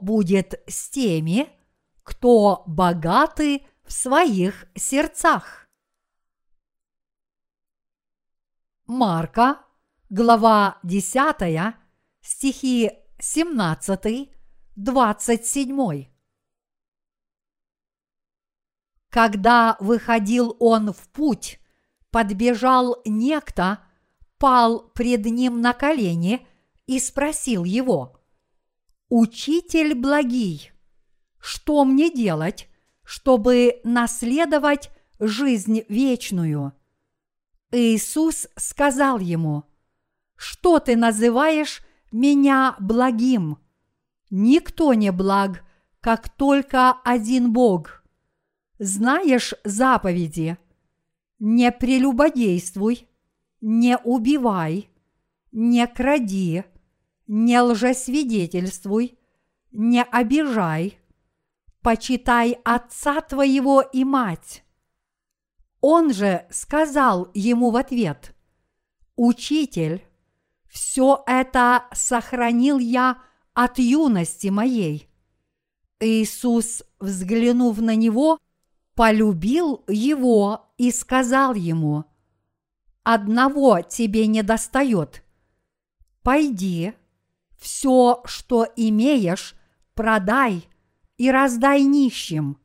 будет с теми, кто богаты в своих сердцах? Марка, глава 10, стихи 17, 27. Когда выходил он в путь, подбежал некто, пал пред ним на колени и спросил его, «Учитель благий, что мне делать, чтобы наследовать жизнь вечную?» Иисус сказал ему, «Что ты называешь меня благим? Никто не благ, как только один Бог. Знаешь заповеди? Не прелюбодействуй, не убивай, не кради, не лжесвидетельствуй, не обижай, почитай отца твоего и мать. Он же сказал ему в ответ, «Учитель, все это сохранил я от юности моей». Иисус, взглянув на него, полюбил его и сказал ему, «Одного тебе не достает. Пойди, все, что имеешь, продай и раздай нищим,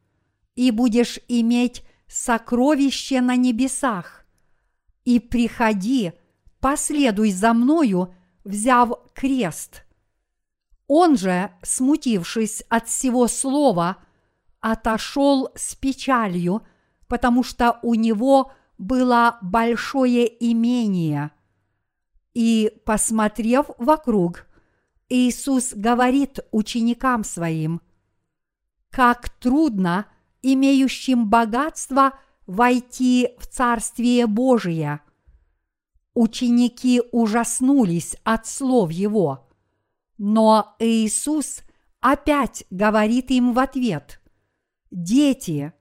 и будешь иметь сокровище на небесах. И приходи, последуй за мною, взяв крест. Он же, смутившись от всего слова, отошел с печалью, потому что у него было большое имение. И, посмотрев вокруг, Иисус говорит ученикам своим, как трудно имеющим богатство войти в Царствие Божие. Ученики ужаснулись от слов его, но Иисус опять говорит им в ответ, «Дети,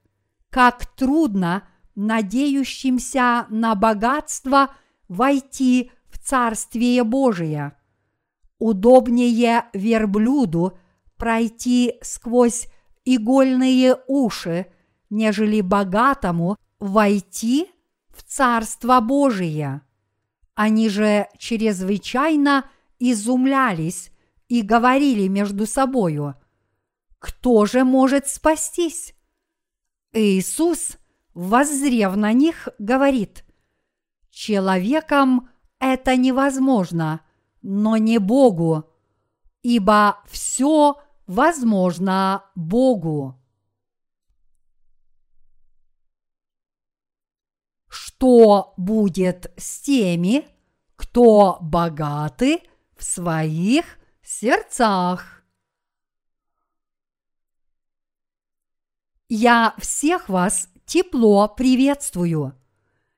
как трудно надеющимся на богатство войти в Царствие Божие. Удобнее верблюду пройти сквозь игольные уши, нежели богатому войти в Царство Божие. Они же чрезвычайно изумлялись и говорили между собою, кто же может спастись? Иисус, воззрев на них, говорит, человеком это невозможно, но не Богу, ибо все возможно Богу. Что будет с теми, кто богаты в своих сердцах? Я всех вас тепло приветствую.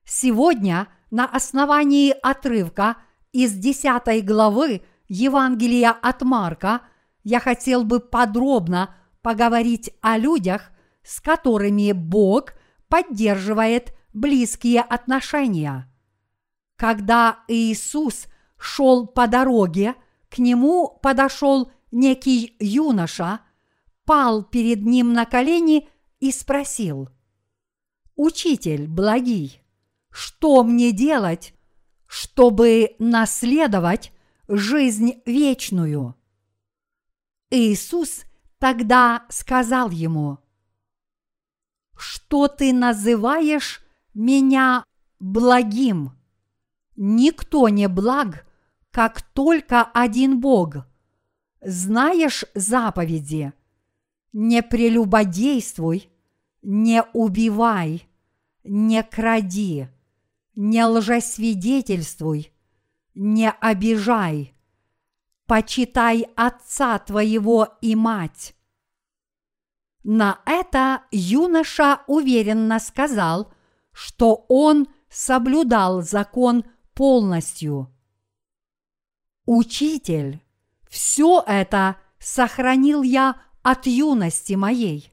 Сегодня на основании отрывка из 10 главы Евангелия от Марка – я хотел бы подробно поговорить о людях, с которыми Бог поддерживает близкие отношения. Когда Иисус шел по дороге, к нему подошел некий юноша, пал перед ним на колени и спросил, «Учитель благий, что мне делать, чтобы наследовать жизнь вечную?» Иисус тогда сказал ему, «Что ты называешь меня благим? Никто не благ, как только один Бог. Знаешь заповеди? Не прелюбодействуй, не убивай, не кради, не лжесвидетельствуй, не обижай, почитай отца твоего и мать. На это юноша уверенно сказал, что он соблюдал закон полностью. Учитель, все это сохранил я от юности моей.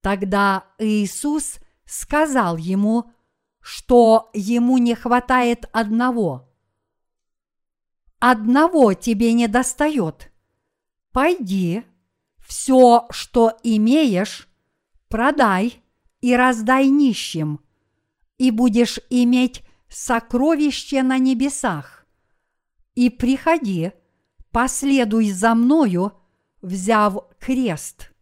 Тогда Иисус сказал ему, что ему не хватает одного – одного тебе не достает. Пойди, все, что имеешь, продай и раздай нищим, и будешь иметь сокровище на небесах. И приходи, последуй за мною, взяв крест.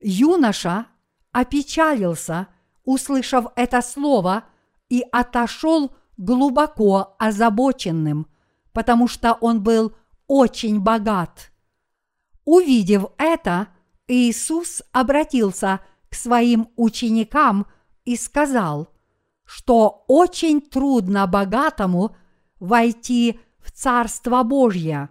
Юноша опечалился, услышав это слово, и отошел глубоко озабоченным, потому что он был очень богат. Увидев это, Иисус обратился к своим ученикам и сказал, что очень трудно богатому войти в Царство Божье.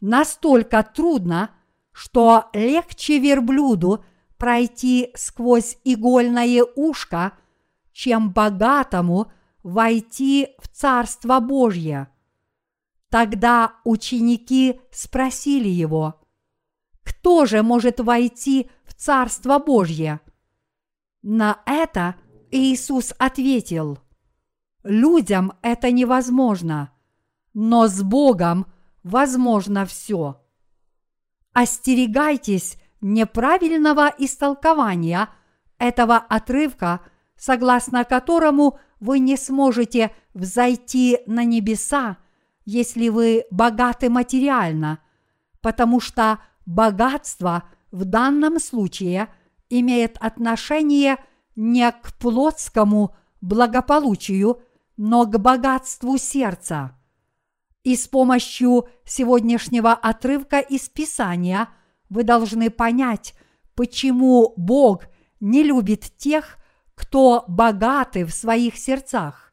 Настолько трудно, что легче верблюду пройти сквозь игольное ушко, чем богатому войти в Царство Божье. Тогда ученики спросили его, кто же может войти в Царство Божье? На это Иисус ответил, людям это невозможно, но с Богом возможно все. Остерегайтесь неправильного истолкования этого отрывка, согласно которому вы не сможете взойти на небеса, если вы богаты материально, потому что богатство в данном случае имеет отношение не к плотскому благополучию, но к богатству сердца. И с помощью сегодняшнего отрывка из Писания вы должны понять, почему Бог не любит тех, кто богаты в своих сердцах.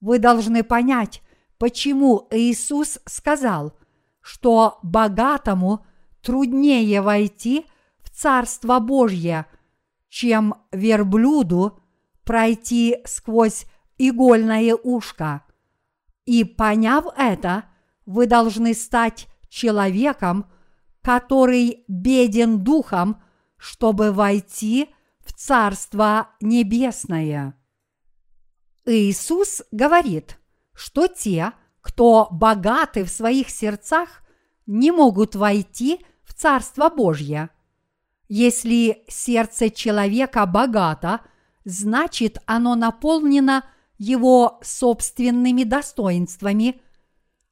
Вы должны понять, почему Иисус сказал, что богатому труднее войти в Царство Божье, чем верблюду пройти сквозь игольное ушко. И поняв это, вы должны стать человеком, который беден духом, чтобы войти в Царство Небесное. Иисус говорит, что те, кто богаты в своих сердцах, не могут войти в Царство Божье. Если сердце человека богато, значит оно наполнено его собственными достоинствами.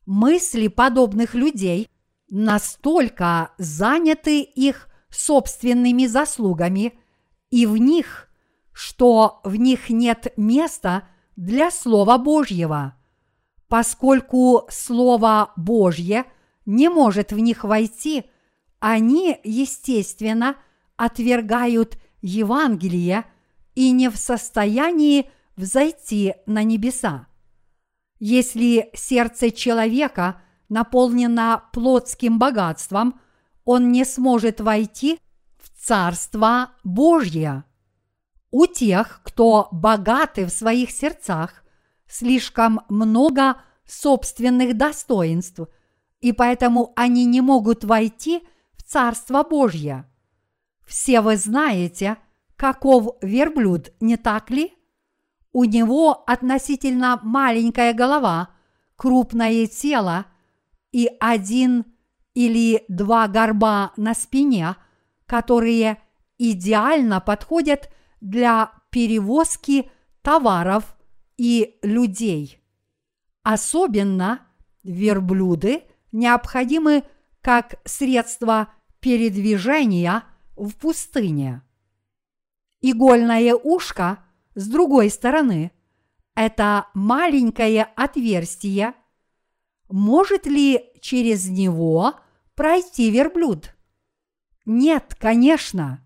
Мысли подобных людей настолько заняты их собственными заслугами и в них, что в них нет места для Слова Божьего. Поскольку Слово Божье не может в них войти, они, естественно, отвергают Евангелие и не в состоянии взойти на небеса. Если сердце человека наполнено плотским богатством, он не сможет войти в Царство Божье. У тех, кто богаты в своих сердцах, слишком много собственных достоинств, и поэтому они не могут войти в Царство Божье. Все вы знаете, каков верблюд, не так ли? У него относительно маленькая голова, крупное тело и один или два горба на спине, которые идеально подходят для перевозки товаров и людей. Особенно верблюды необходимы как средство передвижения в пустыне. Игольное ушко – с другой стороны, это маленькое отверстие, может ли через него пройти верблюд? Нет, конечно.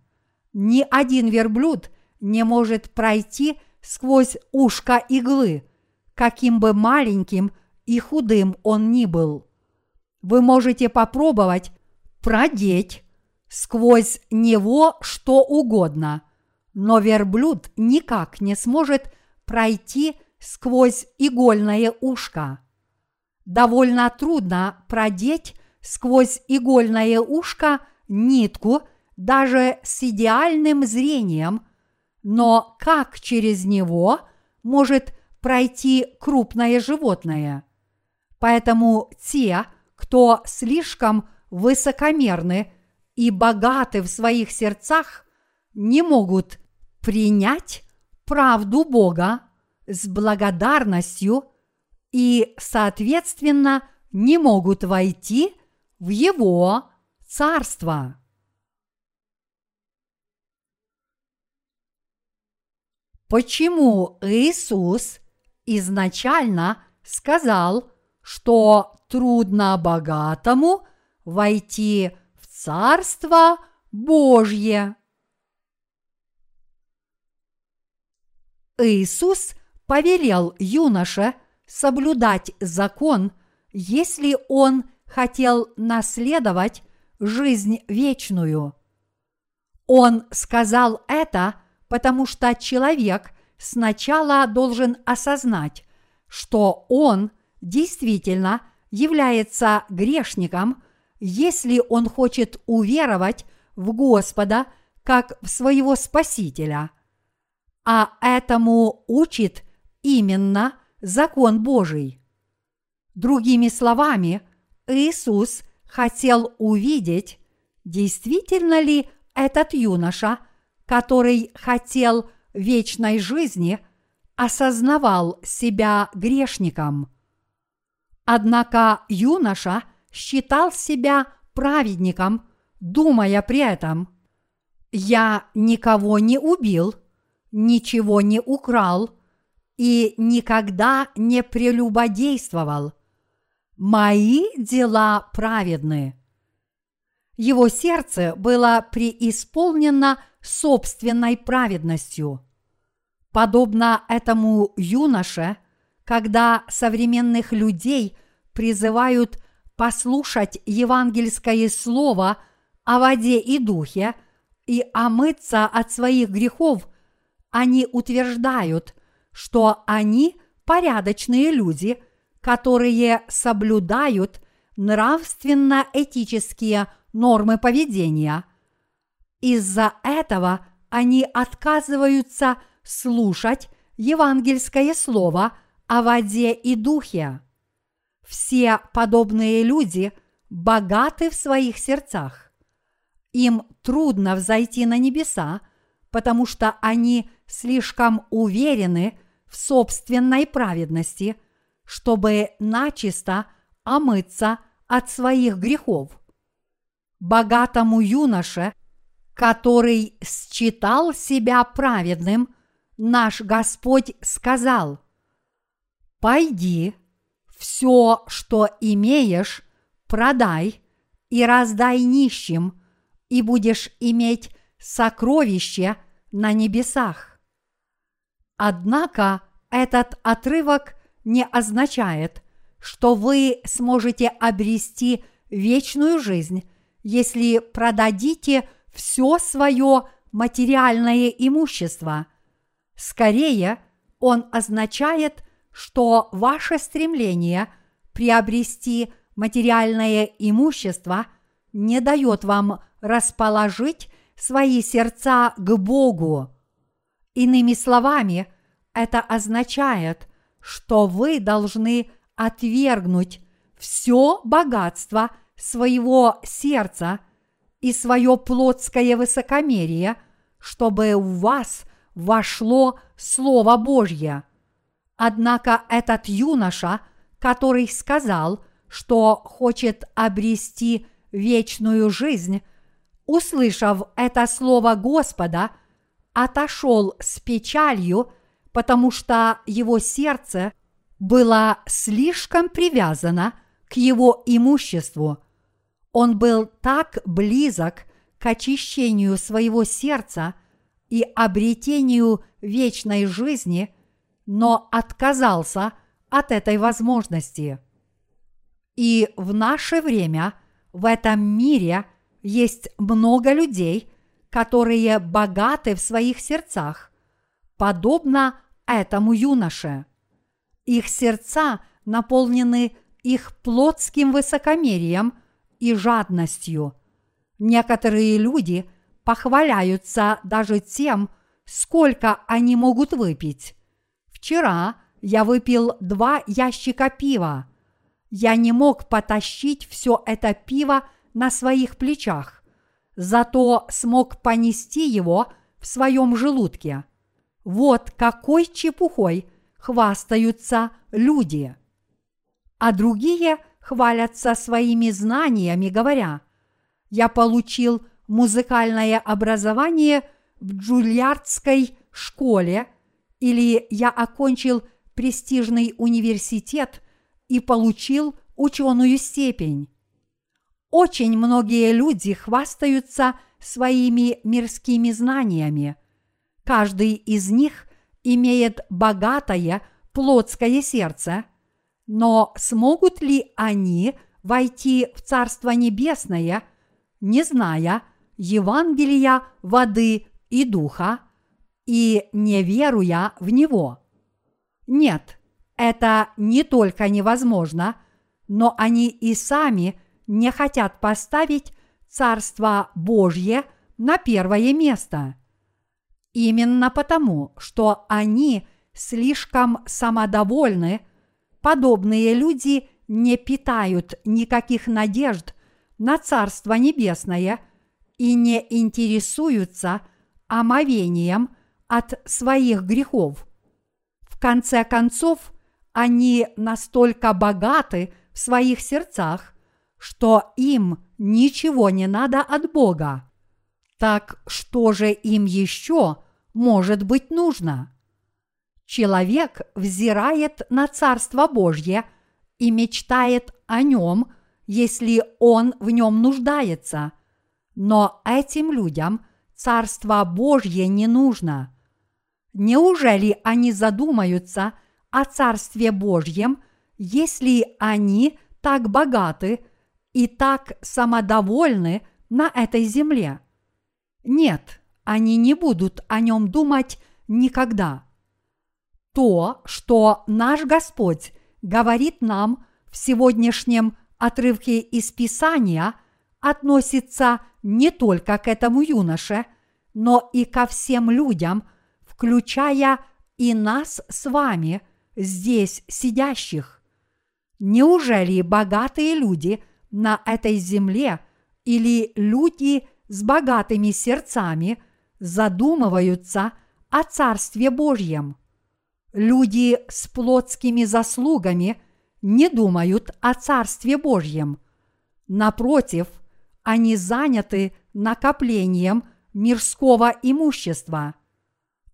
Ни один верблюд не может пройти сквозь ушко иглы, каким бы маленьким и худым он ни был. Вы можете попробовать продеть сквозь него что угодно, но верблюд никак не сможет пройти сквозь игольное ушко. Довольно трудно продеть сквозь игольное ушко нитку даже с идеальным зрением, но как через него может пройти крупное животное? Поэтому те, кто слишком высокомерны и богаты в своих сердцах, не могут принять правду Бога с благодарностью и, соответственно, не могут войти в Его Царство. Почему Иисус изначально сказал, что трудно богатому войти в Царство Божье? Иисус повелел юноше соблюдать закон, если он хотел наследовать жизнь вечную. Он сказал это, потому что человек сначала должен осознать, что он действительно является грешником, если он хочет уверовать в Господа как в своего Спасителя – а этому учит именно закон Божий. Другими словами, Иисус хотел увидеть, действительно ли этот юноша, который хотел вечной жизни, осознавал себя грешником. Однако юноша считал себя праведником, думая при этом, «Я никого не убил», ничего не украл и никогда не прелюбодействовал. Мои дела праведны. Его сердце было преисполнено собственной праведностью. Подобно этому юноше, когда современных людей призывают послушать евангельское слово о воде и духе и омыться от своих грехов – они утверждают, что они порядочные люди, которые соблюдают нравственно-этические нормы поведения. Из-за этого они отказываются слушать евангельское слово о воде и духе. Все подобные люди богаты в своих сердцах. Им трудно взойти на небеса, потому что они слишком уверены в собственной праведности, чтобы начисто омыться от своих грехов. Богатому юноше, который считал себя праведным, наш Господь сказал, «Пойди, все, что имеешь, продай и раздай нищим, и будешь иметь сокровище на небесах». Однако этот отрывок не означает, что вы сможете обрести вечную жизнь, если продадите все свое материальное имущество. Скорее, он означает, что ваше стремление приобрести материальное имущество не дает вам расположить свои сердца к Богу. Иными словами, это означает, что вы должны отвергнуть все богатство своего сердца и свое плотское высокомерие, чтобы в вас вошло Слово Божье. Однако этот юноша, который сказал, что хочет обрести вечную жизнь, услышав это слово Господа – отошел с печалью, потому что его сердце было слишком привязано к его имуществу. Он был так близок к очищению своего сердца и обретению вечной жизни, но отказался от этой возможности. И в наше время в этом мире есть много людей – которые богаты в своих сердцах, подобно этому юноше. Их сердца наполнены их плотским высокомерием и жадностью. Некоторые люди похваляются даже тем, сколько они могут выпить. Вчера я выпил два ящика пива. Я не мог потащить все это пиво на своих плечах, зато смог понести его в своем желудке. Вот какой чепухой хвастаются люди. А другие хвалятся своими знаниями, говоря, «Я получил музыкальное образование в Джульярдской школе» или «Я окончил престижный университет и получил ученую степень». Очень многие люди хвастаются своими мирскими знаниями. Каждый из них имеет богатое плотское сердце, но смогут ли они войти в Царство Небесное, не зная Евангелия воды и духа и не веруя в него? Нет, это не только невозможно, но они и сами не хотят поставить Царство Божье на первое место. Именно потому, что они слишком самодовольны, подобные люди не питают никаких надежд на Царство Небесное и не интересуются омовением от своих грехов. В конце концов, они настолько богаты в своих сердцах, что им ничего не надо от Бога. Так что же им еще может быть нужно? Человек взирает на Царство Божье и мечтает о нем, если он в нем нуждается. Но этим людям Царство Божье не нужно. Неужели они задумаются о Царстве Божьем, если они так богаты – и так самодовольны на этой земле. Нет, они не будут о нем думать никогда. То, что наш Господь говорит нам в сегодняшнем отрывке из Писания, относится не только к этому юноше, но и ко всем людям, включая и нас с вами, здесь сидящих. Неужели богатые люди – на этой земле или люди с богатыми сердцами задумываются о Царстве Божьем. Люди с плотскими заслугами не думают о Царстве Божьем. Напротив, они заняты накоплением мирского имущества.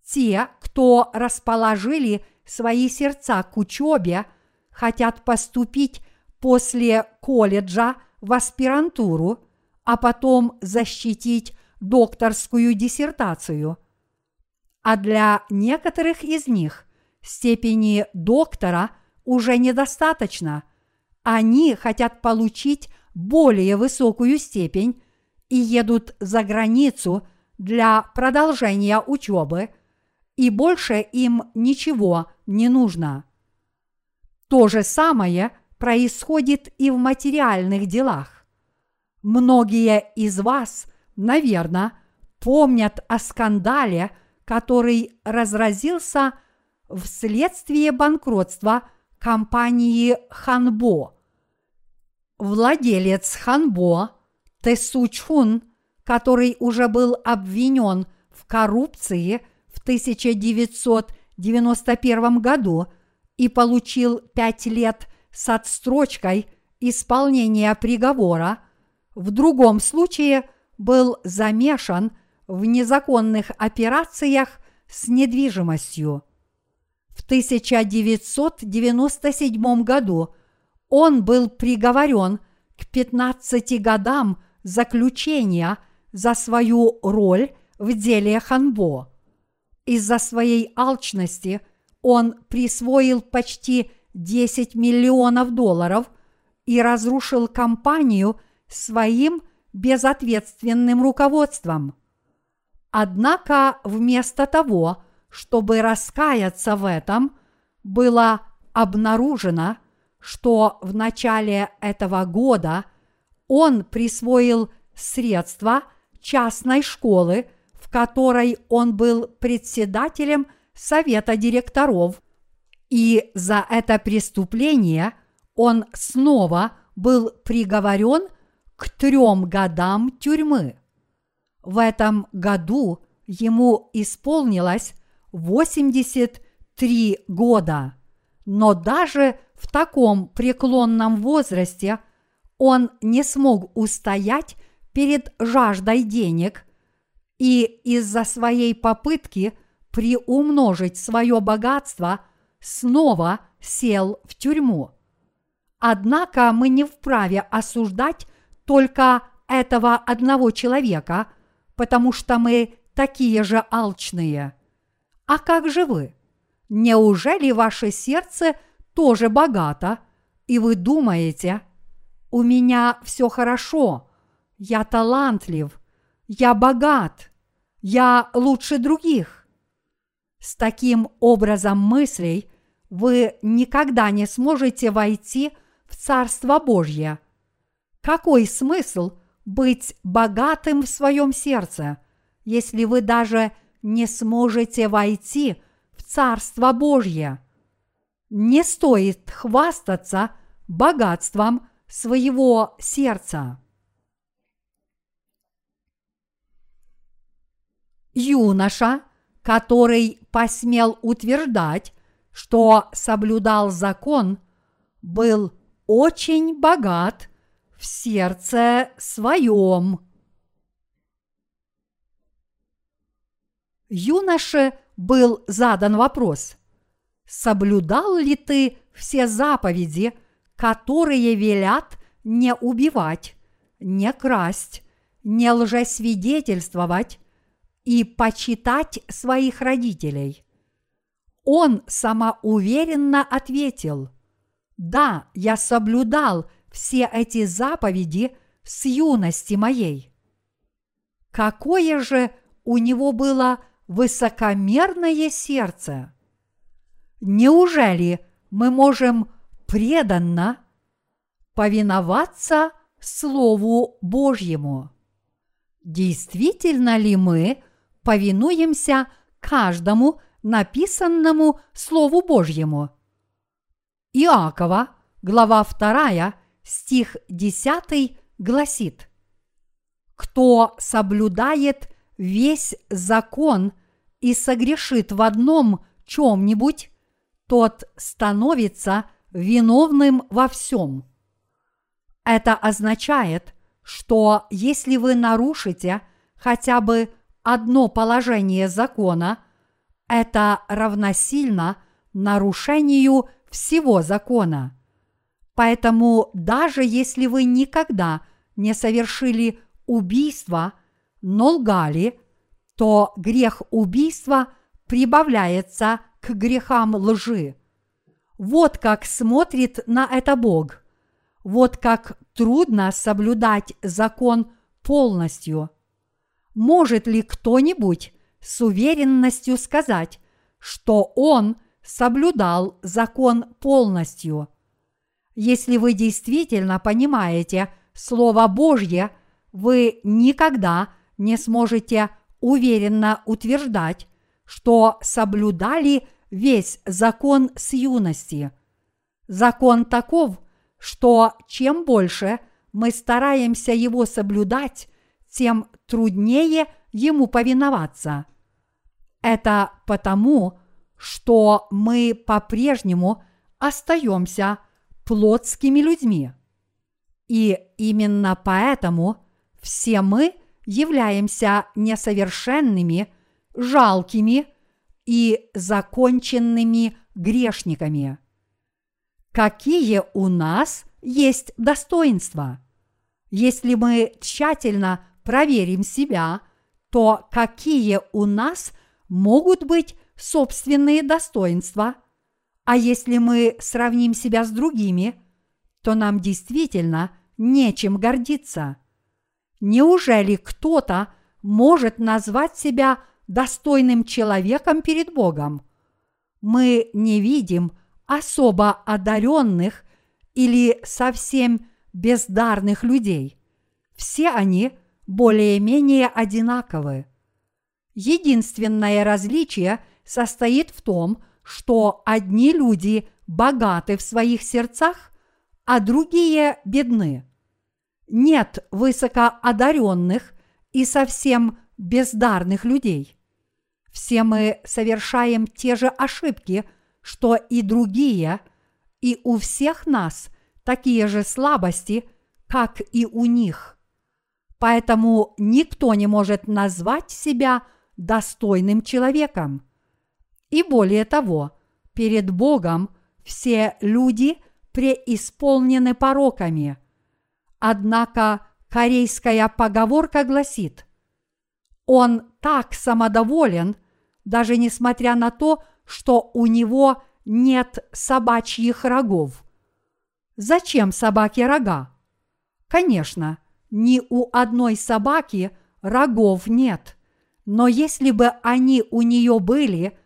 Те, кто расположили свои сердца к учебе, хотят поступить после колледжа в аспирантуру, а потом защитить докторскую диссертацию. А для некоторых из них степени доктора уже недостаточно. Они хотят получить более высокую степень и едут за границу для продолжения учебы, и больше им ничего не нужно. То же самое – происходит и в материальных делах. Многие из вас, наверное, помнят о скандале, который разразился вследствие банкротства компании Ханбо. Владелец Ханбо Тесу Чхун, который уже был обвинен в коррупции в 1991 году и получил пять лет с отстрочкой исполнения приговора, в другом случае был замешан в незаконных операциях с недвижимостью. В 1997 году он был приговорен к 15 годам заключения за свою роль в деле Ханбо. Из-за своей алчности он присвоил почти 10 миллионов долларов и разрушил компанию своим безответственным руководством. Однако вместо того, чтобы раскаяться в этом, было обнаружено, что в начале этого года он присвоил средства частной школы, в которой он был председателем совета директоров – и за это преступление он снова был приговорен к трем годам тюрьмы. В этом году ему исполнилось 83 года, но даже в таком преклонном возрасте он не смог устоять перед жаждой денег и из-за своей попытки приумножить свое богатство снова сел в тюрьму. Однако мы не вправе осуждать только этого одного человека, потому что мы такие же алчные. А как же вы? Неужели ваше сердце тоже богато, и вы думаете, у меня все хорошо, я талантлив, я богат, я лучше других? С таким образом мыслей вы никогда не сможете войти в Царство Божье. Какой смысл быть богатым в своем сердце, если вы даже не сможете войти в Царство Божье? Не стоит хвастаться богатством своего сердца. Юноша, который посмел утверждать, что соблюдал закон, был очень богат в сердце своем. Юноше был задан вопрос, соблюдал ли ты все заповеди, которые велят не убивать, не красть, не лжесвидетельствовать и почитать своих родителей? Он самоуверенно ответил, «Да, я соблюдал все эти заповеди с юности моей». Какое же у него было высокомерное сердце! Неужели мы можем преданно повиноваться Слову Божьему? Действительно ли мы повинуемся каждому написанному Слову Божьему. Иакова, глава 2, стих 10 гласит «Кто соблюдает весь закон и согрешит в одном чем-нибудь, тот становится виновным во всем». Это означает, что если вы нарушите хотя бы одно положение закона – это равносильно нарушению всего закона. Поэтому даже если вы никогда не совершили убийство, но лгали, то грех убийства прибавляется к грехам лжи. Вот как смотрит на это Бог. Вот как трудно соблюдать закон полностью. Может ли кто-нибудь с уверенностью сказать, что он соблюдал закон полностью. Если вы действительно понимаете Слово Божье, вы никогда не сможете уверенно утверждать, что соблюдали весь закон с юности. Закон таков, что чем больше мы стараемся его соблюдать, тем труднее ему повиноваться – это потому, что мы по-прежнему остаемся плотскими людьми. И именно поэтому все мы являемся несовершенными, жалкими и законченными грешниками. Какие у нас есть достоинства? Если мы тщательно проверим себя, то какие у нас могут быть собственные достоинства, а если мы сравним себя с другими, то нам действительно нечем гордиться. Неужели кто-то может назвать себя достойным человеком перед Богом? Мы не видим особо одаренных или совсем бездарных людей. Все они более-менее одинаковы. Единственное различие состоит в том, что одни люди богаты в своих сердцах, а другие бедны. нет высокоодаренных и совсем бездарных людей. Все мы совершаем те же ошибки, что и другие, и у всех нас такие же слабости, как и у них. Поэтому никто не может назвать себя достойным человеком. И более того, перед Богом все люди преисполнены пороками. Однако корейская поговорка гласит, он так самодоволен, даже несмотря на то, что у него нет собачьих рогов. Зачем собаке рога? Конечно, ни у одной собаки рогов нет, но если бы они у нее были,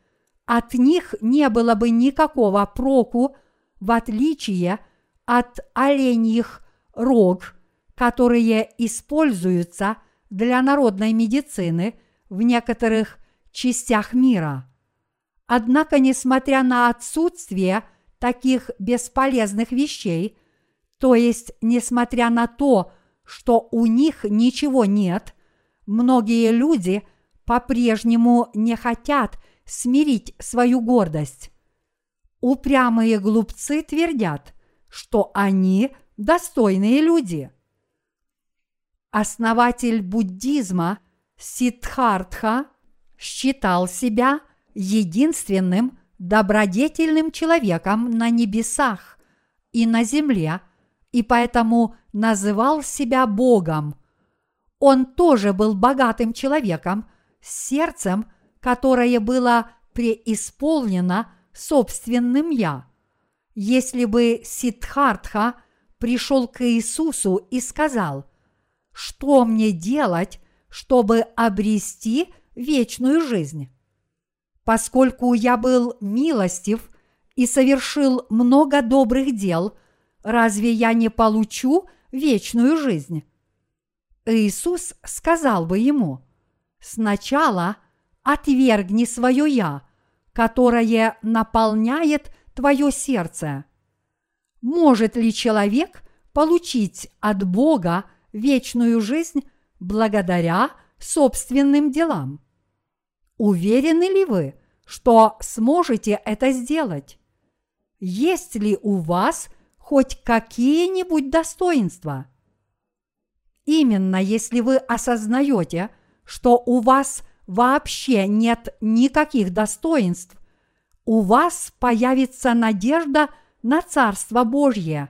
от них не было бы никакого проку, в отличие от оленьих рог, которые используются для народной медицины в некоторых частях мира. Однако, несмотря на отсутствие таких бесполезных вещей, то есть несмотря на то, что у них ничего нет, многие люди по-прежнему не хотят смирить свою гордость. Упрямые глупцы твердят, что они достойные люди. Основатель буддизма Сиддхартха считал себя единственным добродетельным человеком на небесах и на земле, и поэтому называл себя Богом. Он тоже был богатым человеком сердцем, которое было преисполнено собственным «я». Если бы Сиддхартха пришел к Иисусу и сказал, «Что мне делать, чтобы обрести вечную жизнь?» Поскольку я был милостив и совершил много добрых дел, разве я не получу вечную жизнь? Иисус сказал бы ему, сначала отвергни свое «я», которое наполняет твое сердце. Может ли человек получить от Бога вечную жизнь благодаря собственным делам? Уверены ли вы, что сможете это сделать? Есть ли у вас хоть какие-нибудь достоинства? Именно если вы осознаете, что у вас вообще нет никаких достоинств, у вас появится надежда на Царство Божье.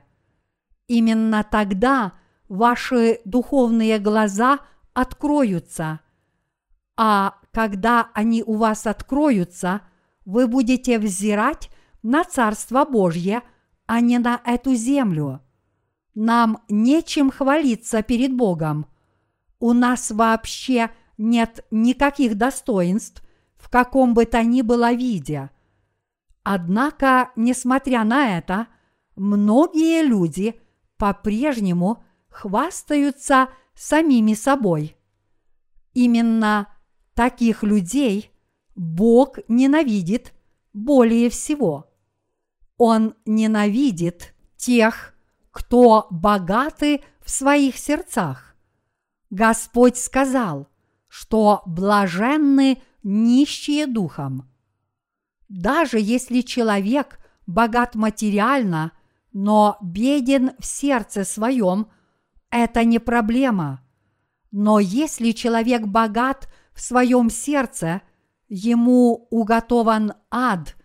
Именно тогда ваши духовные глаза откроются, а когда они у вас откроются, вы будете взирать на Царство Божье, а не на эту землю. Нам нечем хвалиться перед Богом. У нас вообще нет никаких достоинств в каком бы то ни было виде. Однако, несмотря на это, многие люди по-прежнему хвастаются самими собой. Именно таких людей Бог ненавидит более всего. Он ненавидит тех, кто богаты в своих сердцах. Господь сказал – что блаженны нищие духом. Даже если человек богат материально, но беден в сердце своем, это не проблема. Но если человек богат в своем сердце, ему уготован ад,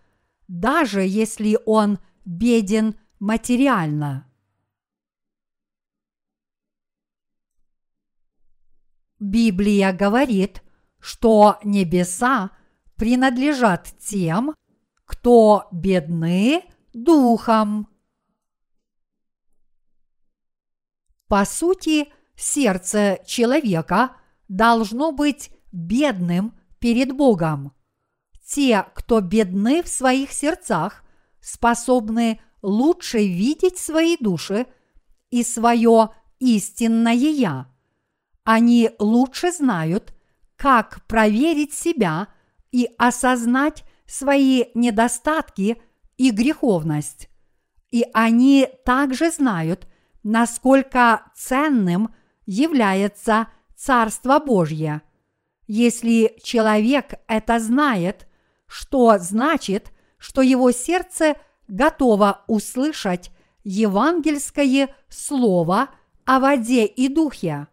даже если он беден материально. Библия говорит, что небеса принадлежат тем, кто бедны духом. По сути, сердце человека должно быть бедным перед Богом. Те, кто бедны в своих сердцах, способны лучше видеть свои души и свое истинное «я», они лучше знают, как проверить себя и осознать свои недостатки и греховность. И они также знают, насколько ценным является Царство Божье. Если человек это знает, что значит, что его сердце готово услышать евангельское слово о воде и духе.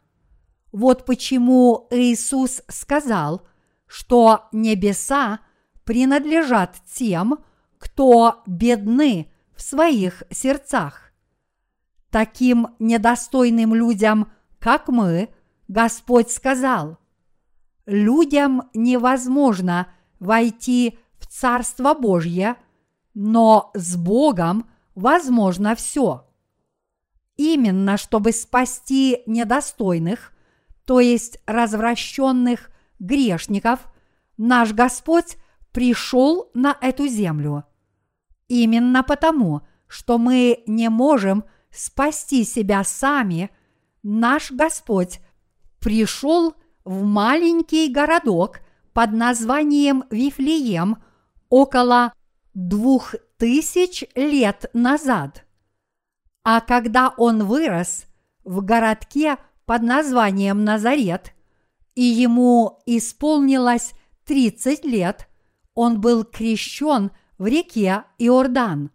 Вот почему Иисус сказал, что небеса принадлежат тем, кто бедны в своих сердцах. Таким недостойным людям, как мы, Господь сказал, людям невозможно войти в Царство Божье, но с Богом возможно все. Именно чтобы спасти недостойных, то есть развращенных грешников, наш Господь пришел на эту землю. Именно потому, что мы не можем спасти себя сами, наш Господь пришел в маленький городок под названием Вифлеем около двух тысяч лет назад. А когда он вырос в городке под названием Назарет, и ему исполнилось 30 лет, он был крещен в реке Иордан.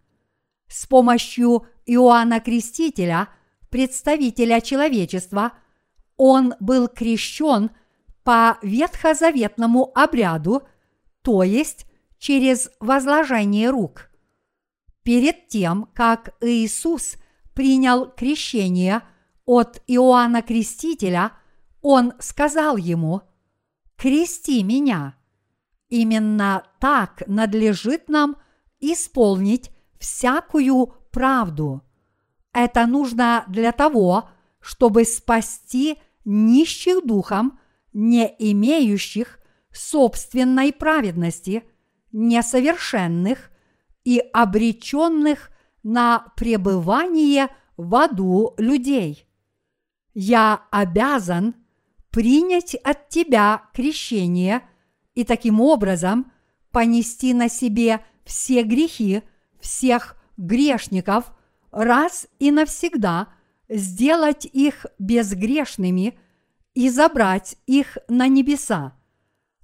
С помощью Иоанна Крестителя, представителя человечества, он был крещен по ветхозаветному обряду, то есть через возложение рук. Перед тем, как Иисус принял крещение от Иоанна Крестителя, он сказал ему «Крести меня». Именно так надлежит нам исполнить всякую правду. Это нужно для того, чтобы спасти нищих духом, не имеющих собственной праведности, несовершенных и обреченных на пребывание в аду людей. Я обязан принять от тебя крещение – и таким образом понести на себе все грехи всех грешников раз и навсегда, сделать их безгрешными и забрать их на небеса.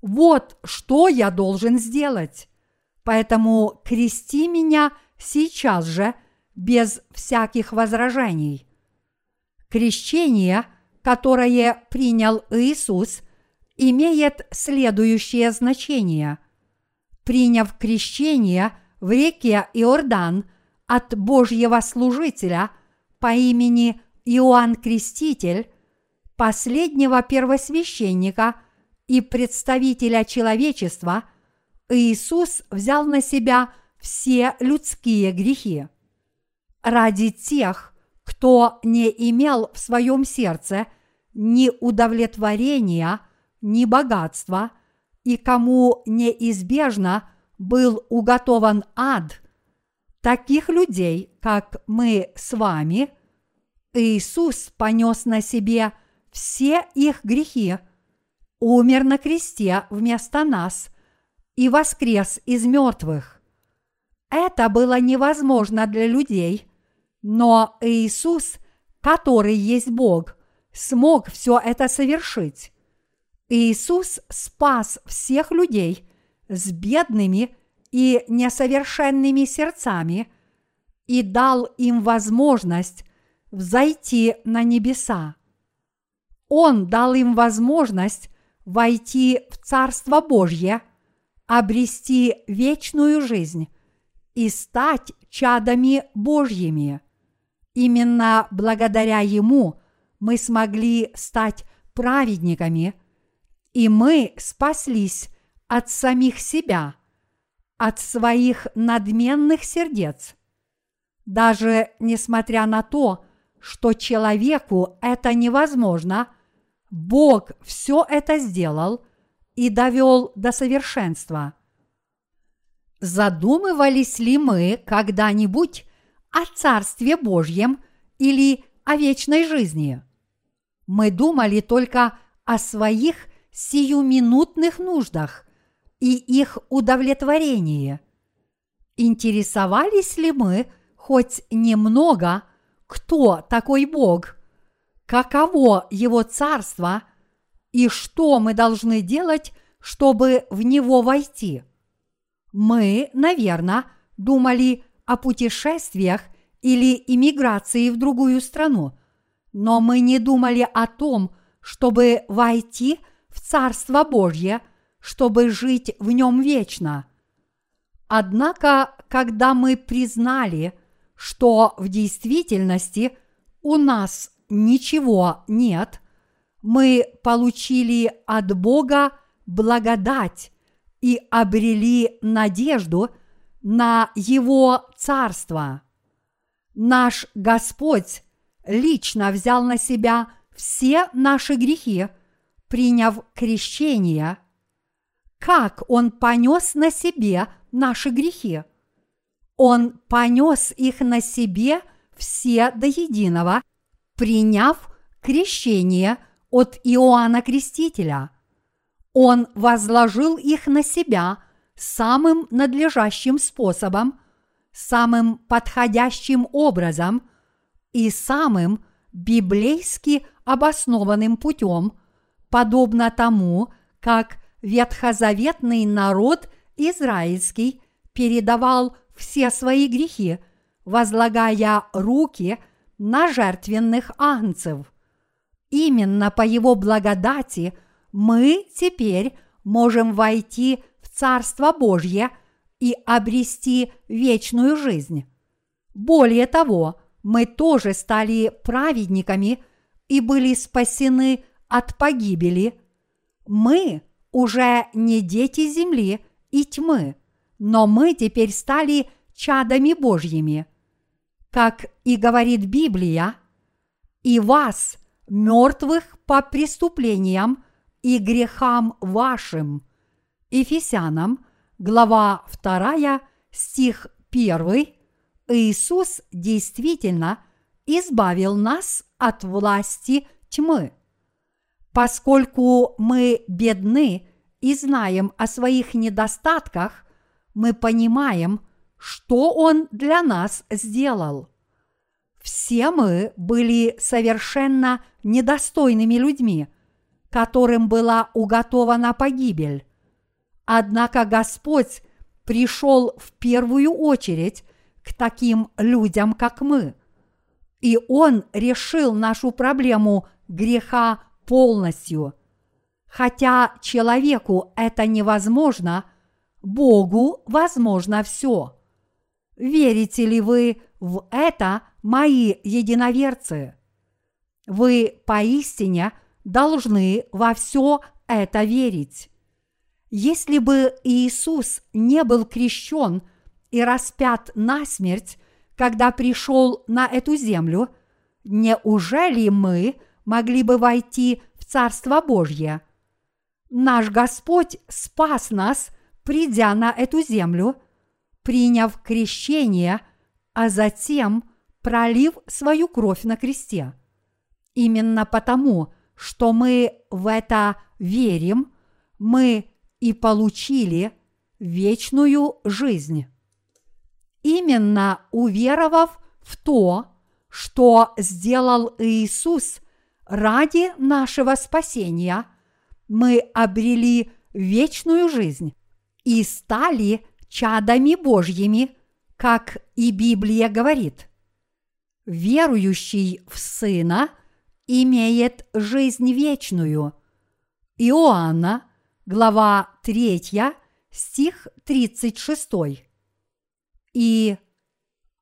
Вот что я должен сделать. Поэтому крести меня сейчас же без всяких возражений. Крещение, которое принял Иисус – имеет следующее значение. Приняв крещение в реке Иордан от Божьего служителя по имени Иоанн Креститель, последнего первосвященника и представителя человечества, Иисус взял на себя все людские грехи. Ради тех, кто не имел в своем сердце ни удовлетворения – ни богатства, и кому неизбежно был уготован ад, таких людей, как мы с вами, Иисус понес на себе все их грехи, умер на кресте вместо нас и воскрес из мертвых. Это было невозможно для людей, но Иисус, который есть Бог, смог все это совершить. Иисус спас всех людей с бедными и несовершенными сердцами и дал им возможность взойти на небеса. Он дал им возможность войти в Царство Божье, обрести вечную жизнь и стать чадами Божьими. Именно благодаря Ему мы смогли стать праведниками – и мы спаслись от самих себя, от своих надменных сердец. Даже несмотря на то, что человеку это невозможно, Бог все это сделал и довел до совершенства. Задумывались ли мы когда-нибудь о Царстве Божьем или о вечной жизни? Мы думали только о своих сиюминутных нуждах и их удовлетворении. Интересовались ли мы хоть немного, кто такой Бог, каково Его царство и что мы должны делать, чтобы в него войти. Мы, наверное, думали о путешествиях или иммиграции в другую страну, но мы не думали о том, чтобы войти в Царство Божье, чтобы жить в нем вечно. Однако, когда мы признали, что в действительности у нас ничего нет, мы получили от Бога благодать и обрели надежду на Его Царство. Наш Господь лично взял на себя все наши грехи, приняв крещение. Как Он понес на себе наши грехи? Он понес их на себе все до единого, приняв крещение от Иоанна Крестителя – он возложил их на себя самым надлежащим способом, самым подходящим образом и самым библейски обоснованным путем, подобно тому, как ветхозаветный народ израильский передавал все свои грехи, возлагая руки на жертвенных агнцев. Именно по его благодати – мы теперь можем войти Царство Божье и обрести вечную жизнь. Более того, мы тоже стали праведниками и были спасены от погибели. Мы уже не дети земли и тьмы, но мы теперь стали чадами Божьими. Как и говорит Библия, и вас, мертвых по преступлениям и грехам вашим. Ефесянам, глава 2, стих 1, Иисус действительно избавил нас от власти тьмы. Поскольку мы бедны и знаем о своих недостатках, мы понимаем, что Он для нас сделал. Все мы были совершенно недостойными людьми – которым была уготована погибель. Однако Господь пришел в первую очередь к таким людям, как мы. И Он решил нашу проблему греха полностью. Хотя человеку это невозможно, Богу возможно все. Верите ли вы в это, мои единоверцы? Вы поистине – должны во все это верить. Если бы Иисус не был крещен и распят на смерть, когда пришел на эту землю, неужели мы могли бы войти в Царство Божье? Наш Господь спас нас, придя на эту землю, приняв крещение, а затем пролив свою кровь на кресте. Именно потому, что мы в это верим, мы и получили вечную жизнь. Именно уверовав в то, что сделал Иисус ради нашего спасения, мы обрели вечную жизнь и стали чадами Божьими, как и Библия говорит. Верующий в Сына – имеет жизнь вечную. Иоанна, глава 3, стих 36. И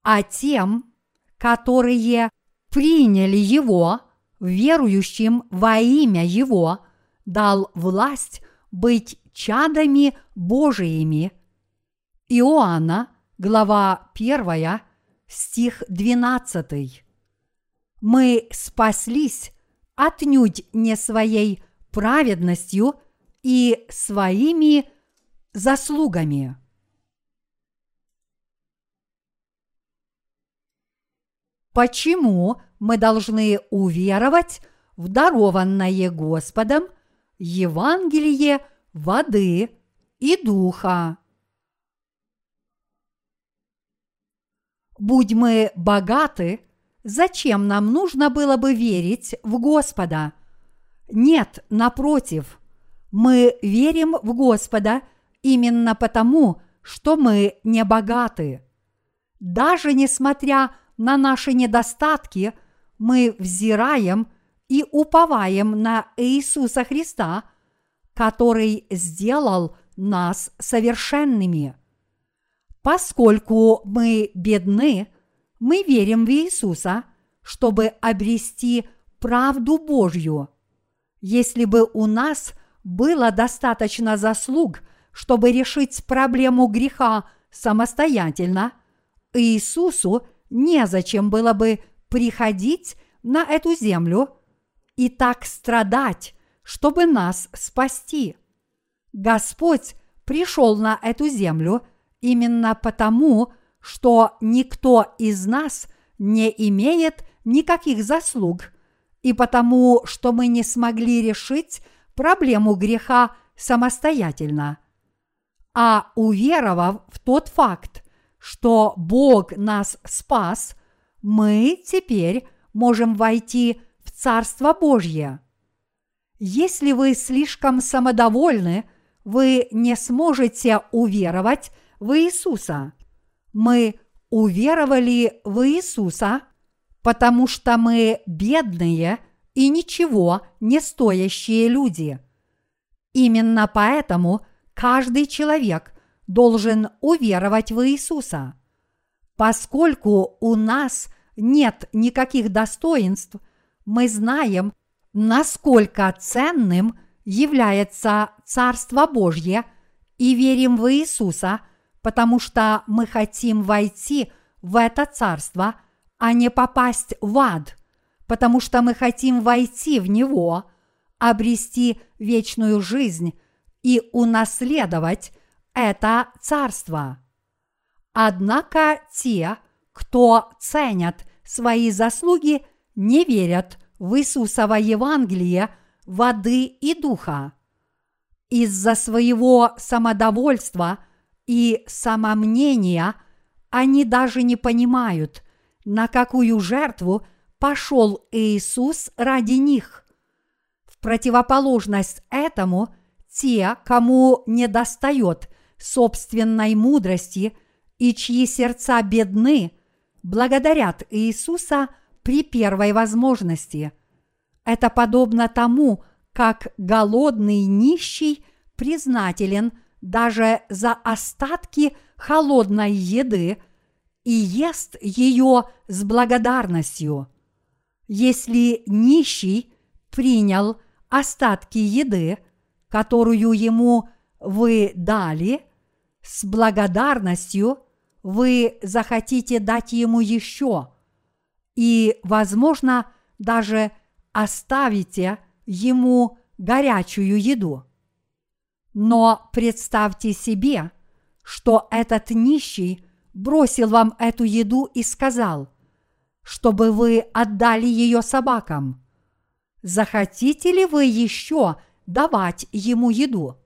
а тем, которые приняли Его, верующим во имя Его, дал власть быть чадами Божиими. Иоанна, глава 1, стих 12 мы спаслись отнюдь не своей праведностью и своими заслугами. Почему мы должны уверовать в дарованное Господом Евангелие воды и духа? Будь мы богаты – зачем нам нужно было бы верить в Господа? Нет, напротив, мы верим в Господа именно потому, что мы не богаты. Даже несмотря на наши недостатки, мы взираем и уповаем на Иисуса Христа, который сделал нас совершенными. Поскольку мы бедны, мы верим в Иисуса, чтобы обрести правду Божью. Если бы у нас было достаточно заслуг, чтобы решить проблему греха самостоятельно, Иисусу незачем было бы приходить на эту землю и так страдать, чтобы нас спасти. Господь пришел на эту землю именно потому, что никто из нас не имеет никаких заслуг, и потому, что мы не смогли решить проблему греха самостоятельно. А уверовав в тот факт, что Бог нас спас, мы теперь можем войти в Царство Божье. Если вы слишком самодовольны, вы не сможете уверовать в Иисуса. Мы уверовали в Иисуса, потому что мы бедные и ничего не стоящие люди. Именно поэтому каждый человек должен уверовать в Иисуса. Поскольку у нас нет никаких достоинств, мы знаем, насколько ценным является Царство Божье и верим в Иисуса, потому что мы хотим войти в это Царство, а не попасть в ад, потому что мы хотим войти в него, обрести вечную жизнь и унаследовать это царство. Однако те, кто ценят свои заслуги, не верят в Иисусово Евангелие воды и духа. Из-за своего самодовольства и самомнения они даже не понимают, на какую жертву пошел Иисус ради них. В противоположность этому, те, кому не достает собственной мудрости и чьи сердца бедны, благодарят Иисуса при первой возможности. Это подобно тому, как голодный нищий признателен даже за остатки холодной еды и ест ее с благодарностью. Если нищий принял остатки еды, которую ему вы дали, с благодарностью вы захотите дать ему еще и, возможно, даже оставите ему горячую еду. Но представьте себе, что этот нищий бросил вам эту еду и сказал, чтобы вы отдали ее собакам. Захотите ли вы еще давать ему еду?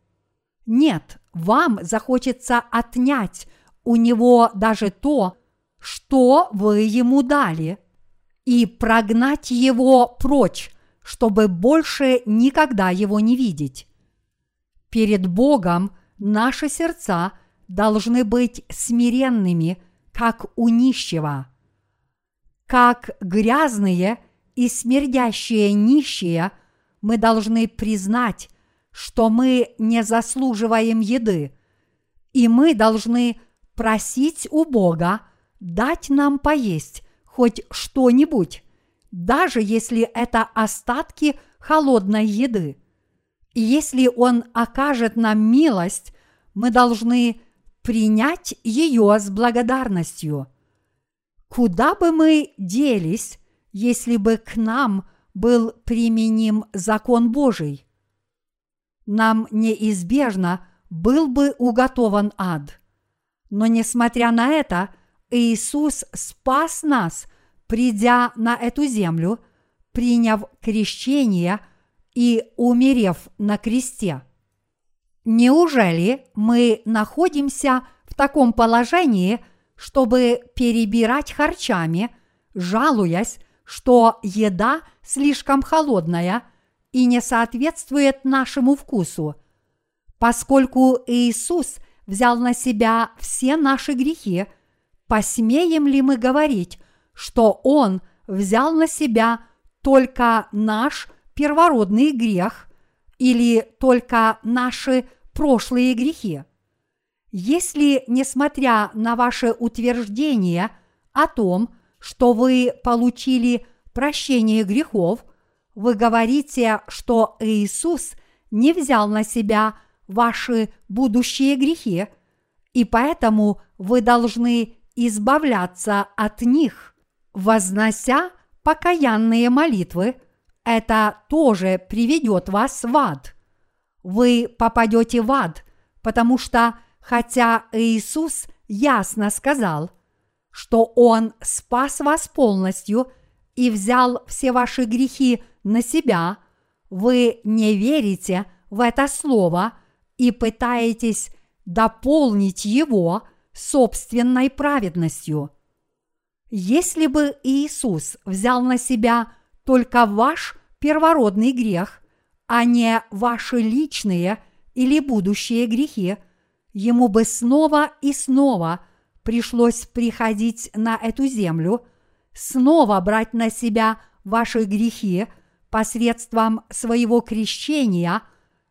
Нет, вам захочется отнять у него даже то, что вы ему дали, и прогнать его прочь, чтобы больше никогда его не видеть. Перед Богом наши сердца должны быть смиренными, как у нищего. Как грязные и смердящие нищие, мы должны признать, что мы не заслуживаем еды, и мы должны просить у Бога дать нам поесть хоть что-нибудь, даже если это остатки холодной еды. Если Он окажет нам милость, мы должны принять ее с благодарностью. Куда бы мы делись, если бы к нам был применим закон Божий? нам неизбежно был бы уготован ад. Но несмотря на это, Иисус спас нас, придя на эту землю, приняв крещение и умерев на кресте. Неужели мы находимся в таком положении, чтобы перебирать харчами, жалуясь, что еда слишком холодная и не соответствует нашему вкусу. Поскольку Иисус взял на себя все наши грехи, посмеем ли мы говорить, что Он взял на себя только наш первородный грех или только наши прошлые грехи? Если, несмотря на ваше утверждение о том, что вы получили прощение грехов, вы говорите, что Иисус не взял на себя ваши будущие грехи, и поэтому вы должны избавляться от них, вознося покаянные молитвы, это тоже приведет вас в ад. Вы попадете в ад, потому что хотя Иисус ясно сказал – что Он спас вас полностью и взял все ваши грехи на себя, вы не верите в это слово и пытаетесь дополнить его собственной праведностью. Если бы Иисус взял на себя только ваш первородный грех, а не ваши личные или будущие грехи, ему бы снова и снова – пришлось приходить на эту землю, снова брать на себя ваши грехи посредством своего крещения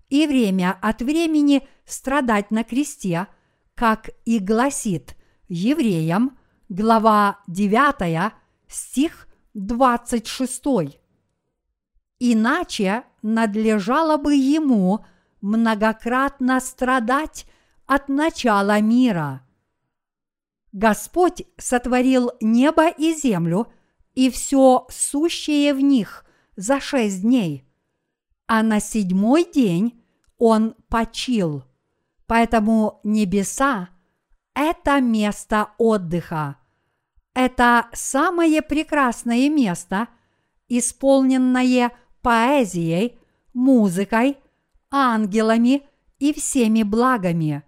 и время от времени страдать на кресте, как и гласит евреям, глава 9, стих 26. Иначе надлежало бы ему многократно страдать от начала мира – Господь сотворил небо и землю и все сущее в них за шесть дней, а на седьмой день Он почил. Поэтому небеса – это место отдыха. Это самое прекрасное место, исполненное поэзией, музыкой, ангелами и всеми благами.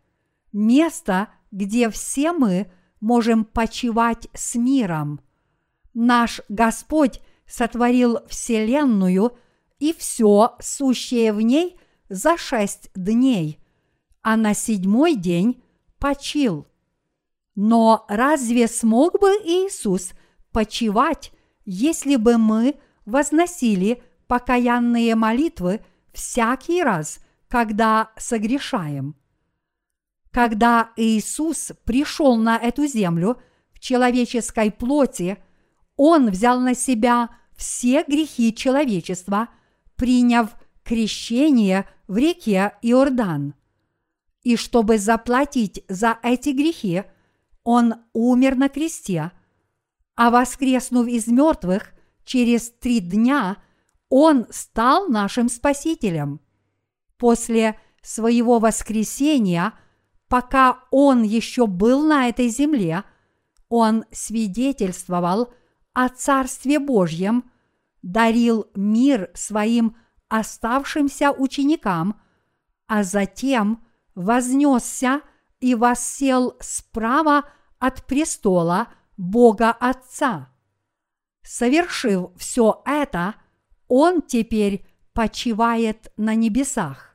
Место, где все мы – можем почивать с миром. Наш Господь сотворил Вселенную и все сущее в ней за шесть дней, а на седьмой день почил. Но разве смог бы Иисус почивать, если бы мы возносили покаянные молитвы всякий раз, когда согрешаем? Когда Иисус пришел на эту землю в человеческой плоти, Он взял на себя все грехи человечества, приняв крещение в реке Иордан. И чтобы заплатить за эти грехи, Он умер на кресте, а воскреснув из мертвых через три дня, Он стал нашим Спасителем. После своего воскресения – пока он еще был на этой земле, он свидетельствовал о Царстве Божьем, дарил мир своим оставшимся ученикам, а затем вознесся и воссел справа от престола Бога Отца. Совершив все это, он теперь почивает на небесах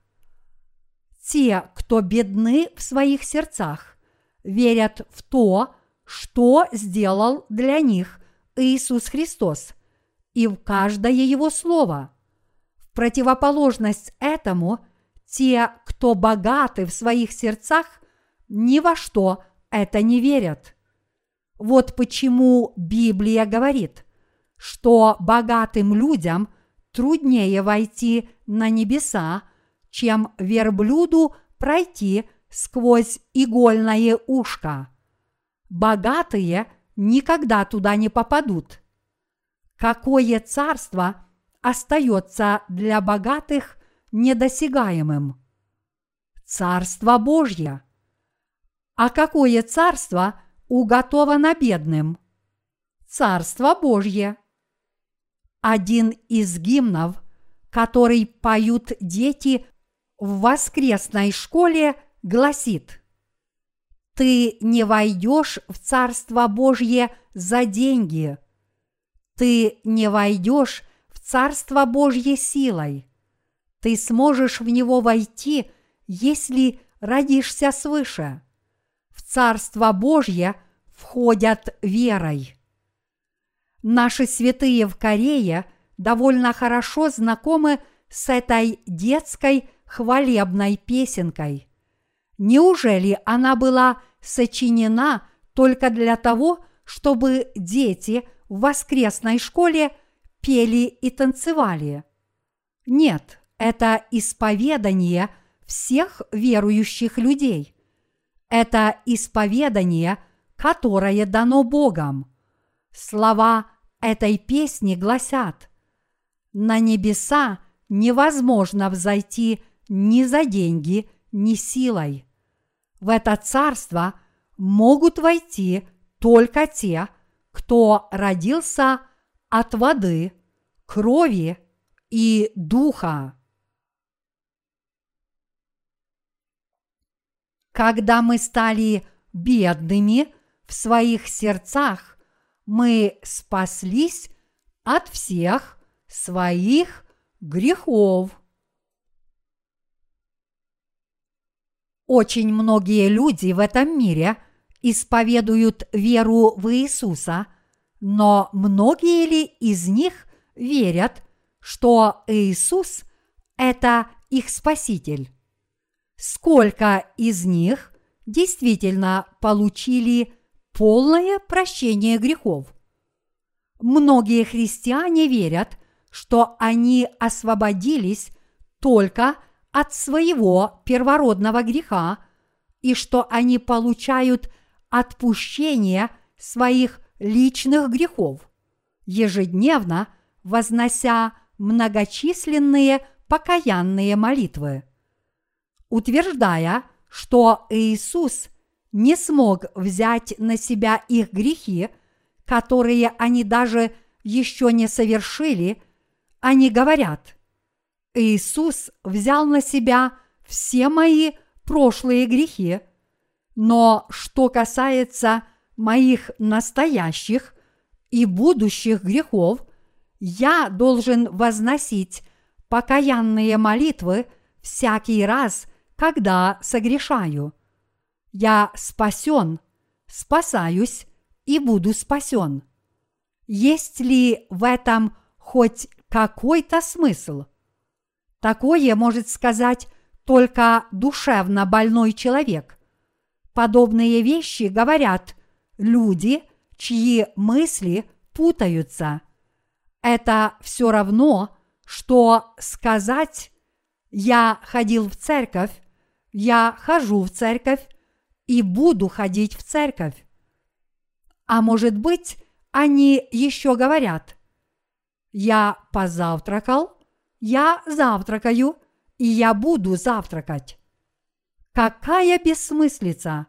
те, кто бедны в своих сердцах, верят в то, что сделал для них Иисус Христос, и в каждое Его слово. В противоположность этому, те, кто богаты в своих сердцах, ни во что это не верят. Вот почему Библия говорит, что богатым людям труднее войти на небеса, чем верблюду пройти сквозь игольное ушко. Богатые никогда туда не попадут. Какое царство остается для богатых недосягаемым? Царство Божье. А какое царство уготовано бедным? Царство Божье. Один из гимнов, который поют дети в воскресной школе гласит «Ты не войдешь в Царство Божье за деньги. ты не войдешь в Царство Божье силой. Ты сможешь в него войти, если родишься свыше. В Царство Божье входят верой. Наши святые в Корее довольно хорошо знакомы с этой детской хвалебной песенкой. Неужели она была сочинена только для того, чтобы дети в воскресной школе пели и танцевали? Нет, это исповедание всех верующих людей. Это исповедание, которое дано Богом. Слова этой песни гласят «На небеса невозможно взойти ни за деньги, ни силой. В это царство могут войти только те, кто родился от воды, крови и духа. Когда мы стали бедными в своих сердцах, мы спаслись от всех своих грехов. Очень многие люди в этом мире исповедуют веру в Иисуса, но многие ли из них верят, что Иисус – это их Спаситель? Сколько из них действительно получили полное прощение грехов? Многие христиане верят, что они освободились только – от своего первородного греха и что они получают отпущение своих личных грехов, ежедневно вознося многочисленные покаянные молитвы. Утверждая, что Иисус не смог взять на себя их грехи, которые они даже еще не совершили, они говорят – Иисус взял на себя все мои прошлые грехи, но что касается моих настоящих и будущих грехов, я должен возносить покаянные молитвы всякий раз, когда согрешаю. Я спасен, спасаюсь и буду спасен. Есть ли в этом хоть какой-то смысл? Такое может сказать только душевно больной человек. Подобные вещи говорят люди, чьи мысли путаются. Это все равно, что сказать «я ходил в церковь», «я хожу в церковь» и буду ходить в церковь. А может быть, они еще говорят «я позавтракал», я завтракаю, и я буду завтракать. Какая бессмыслица!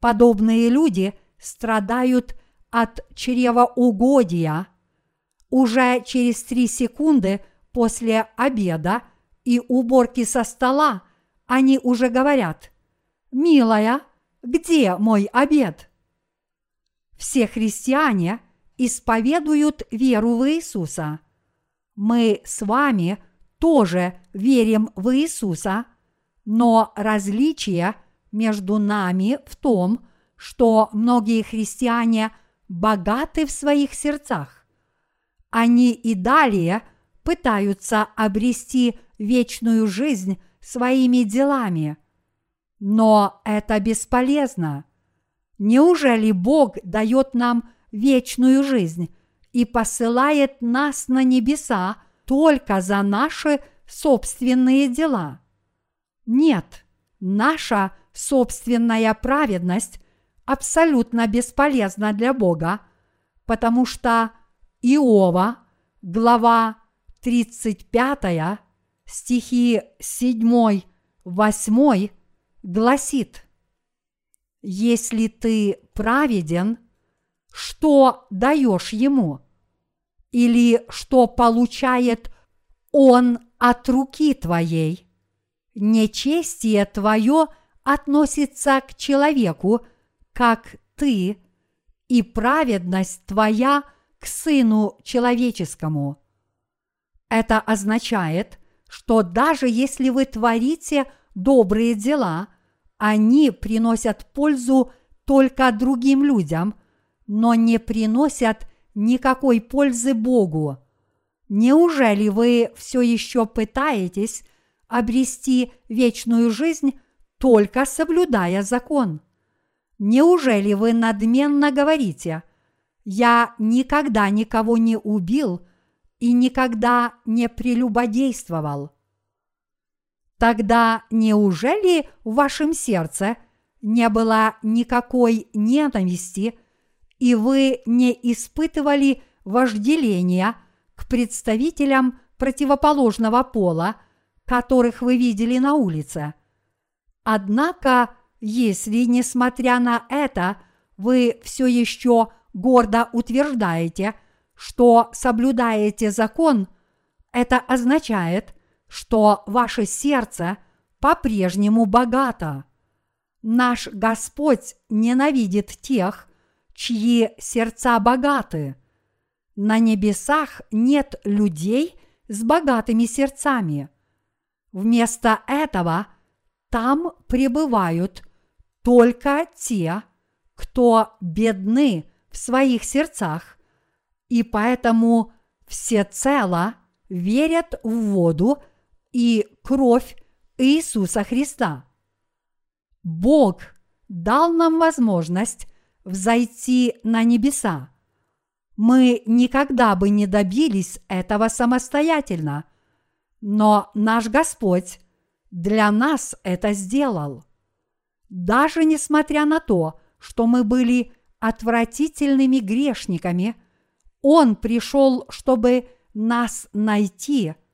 Подобные люди страдают от чревоугодия. Уже через три секунды после обеда и уборки со стола они уже говорят «Милая, где мой обед?» Все христиане исповедуют веру в Иисуса – мы с вами тоже верим в Иисуса, но различие между нами в том, что многие христиане богаты в своих сердцах. Они и далее пытаются обрести вечную жизнь своими делами. Но это бесполезно. Неужели Бог дает нам вечную жизнь и посылает нас на небеса только за наши собственные дела. Нет, наша собственная праведность абсолютно бесполезна для Бога, потому что Иова, глава 35, стихи 7, 8 гласит, «Если ты праведен – что даешь ему, или что получает он от руки твоей. Нечестие твое относится к человеку, как ты, и праведность твоя к Сыну Человеческому. Это означает, что даже если вы творите добрые дела, они приносят пользу только другим людям, но не приносят никакой пользы Богу. Неужели вы все еще пытаетесь обрести вечную жизнь, только соблюдая закон? Неужели вы надменно говорите, «Я никогда никого не убил и никогда не прелюбодействовал»? Тогда неужели в вашем сердце не было никакой ненависти, и вы не испытывали вожделения к представителям противоположного пола, которых вы видели на улице? Однако, если, несмотря на это, вы все еще гордо утверждаете, что соблюдаете закон, это означает, что ваше сердце по-прежнему богато. Наш Господь ненавидит тех, чьи сердца богаты. На небесах нет людей с богатыми сердцами. Вместо этого там пребывают только те, кто бедны в своих сердцах, и поэтому всецело верят в воду и кровь Иисуса Христа. Бог дал нам возможность взойти на небеса. Мы никогда бы не добились этого самостоятельно, но наш Господь для нас это сделал. Даже несмотря на то, что мы были отвратительными грешниками, Он пришел, чтобы нас найти –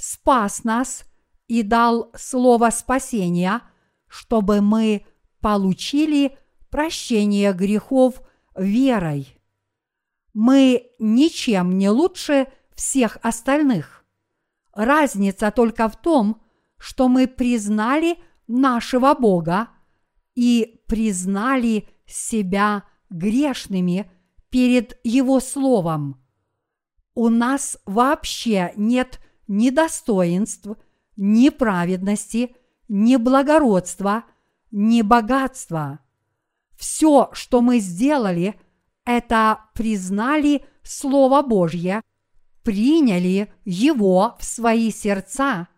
спас нас и дал слово спасения, чтобы мы получили прощение грехов верой. Мы ничем не лучше всех остальных. Разница только в том, что мы признали нашего Бога и признали себя грешными перед Его Словом. У нас вообще нет ни достоинств, ни праведности, ни благородства, ни богатства. Все, что мы сделали, это признали Слово Божье, приняли его в свои сердца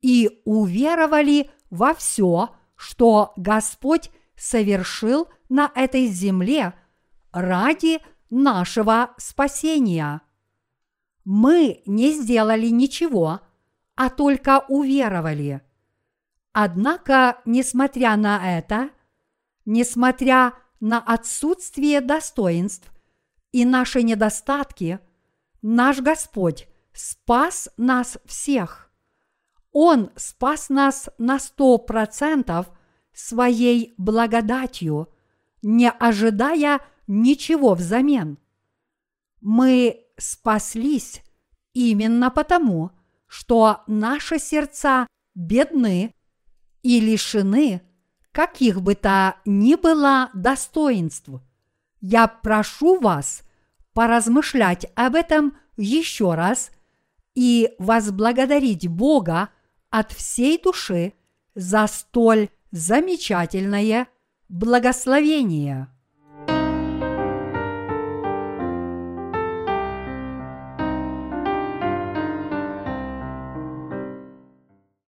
и уверовали во все, что Господь совершил на этой земле ради нашего спасения мы не сделали ничего, а только уверовали. Однако, несмотря на это, несмотря на отсутствие достоинств и наши недостатки, наш Господь спас нас всех. Он спас нас на сто процентов своей благодатью, не ожидая ничего взамен. Мы спаслись именно потому, что наши сердца бедны и лишены каких бы то ни было достоинств. Я прошу вас поразмышлять об этом еще раз и возблагодарить Бога от всей души за столь замечательное благословение.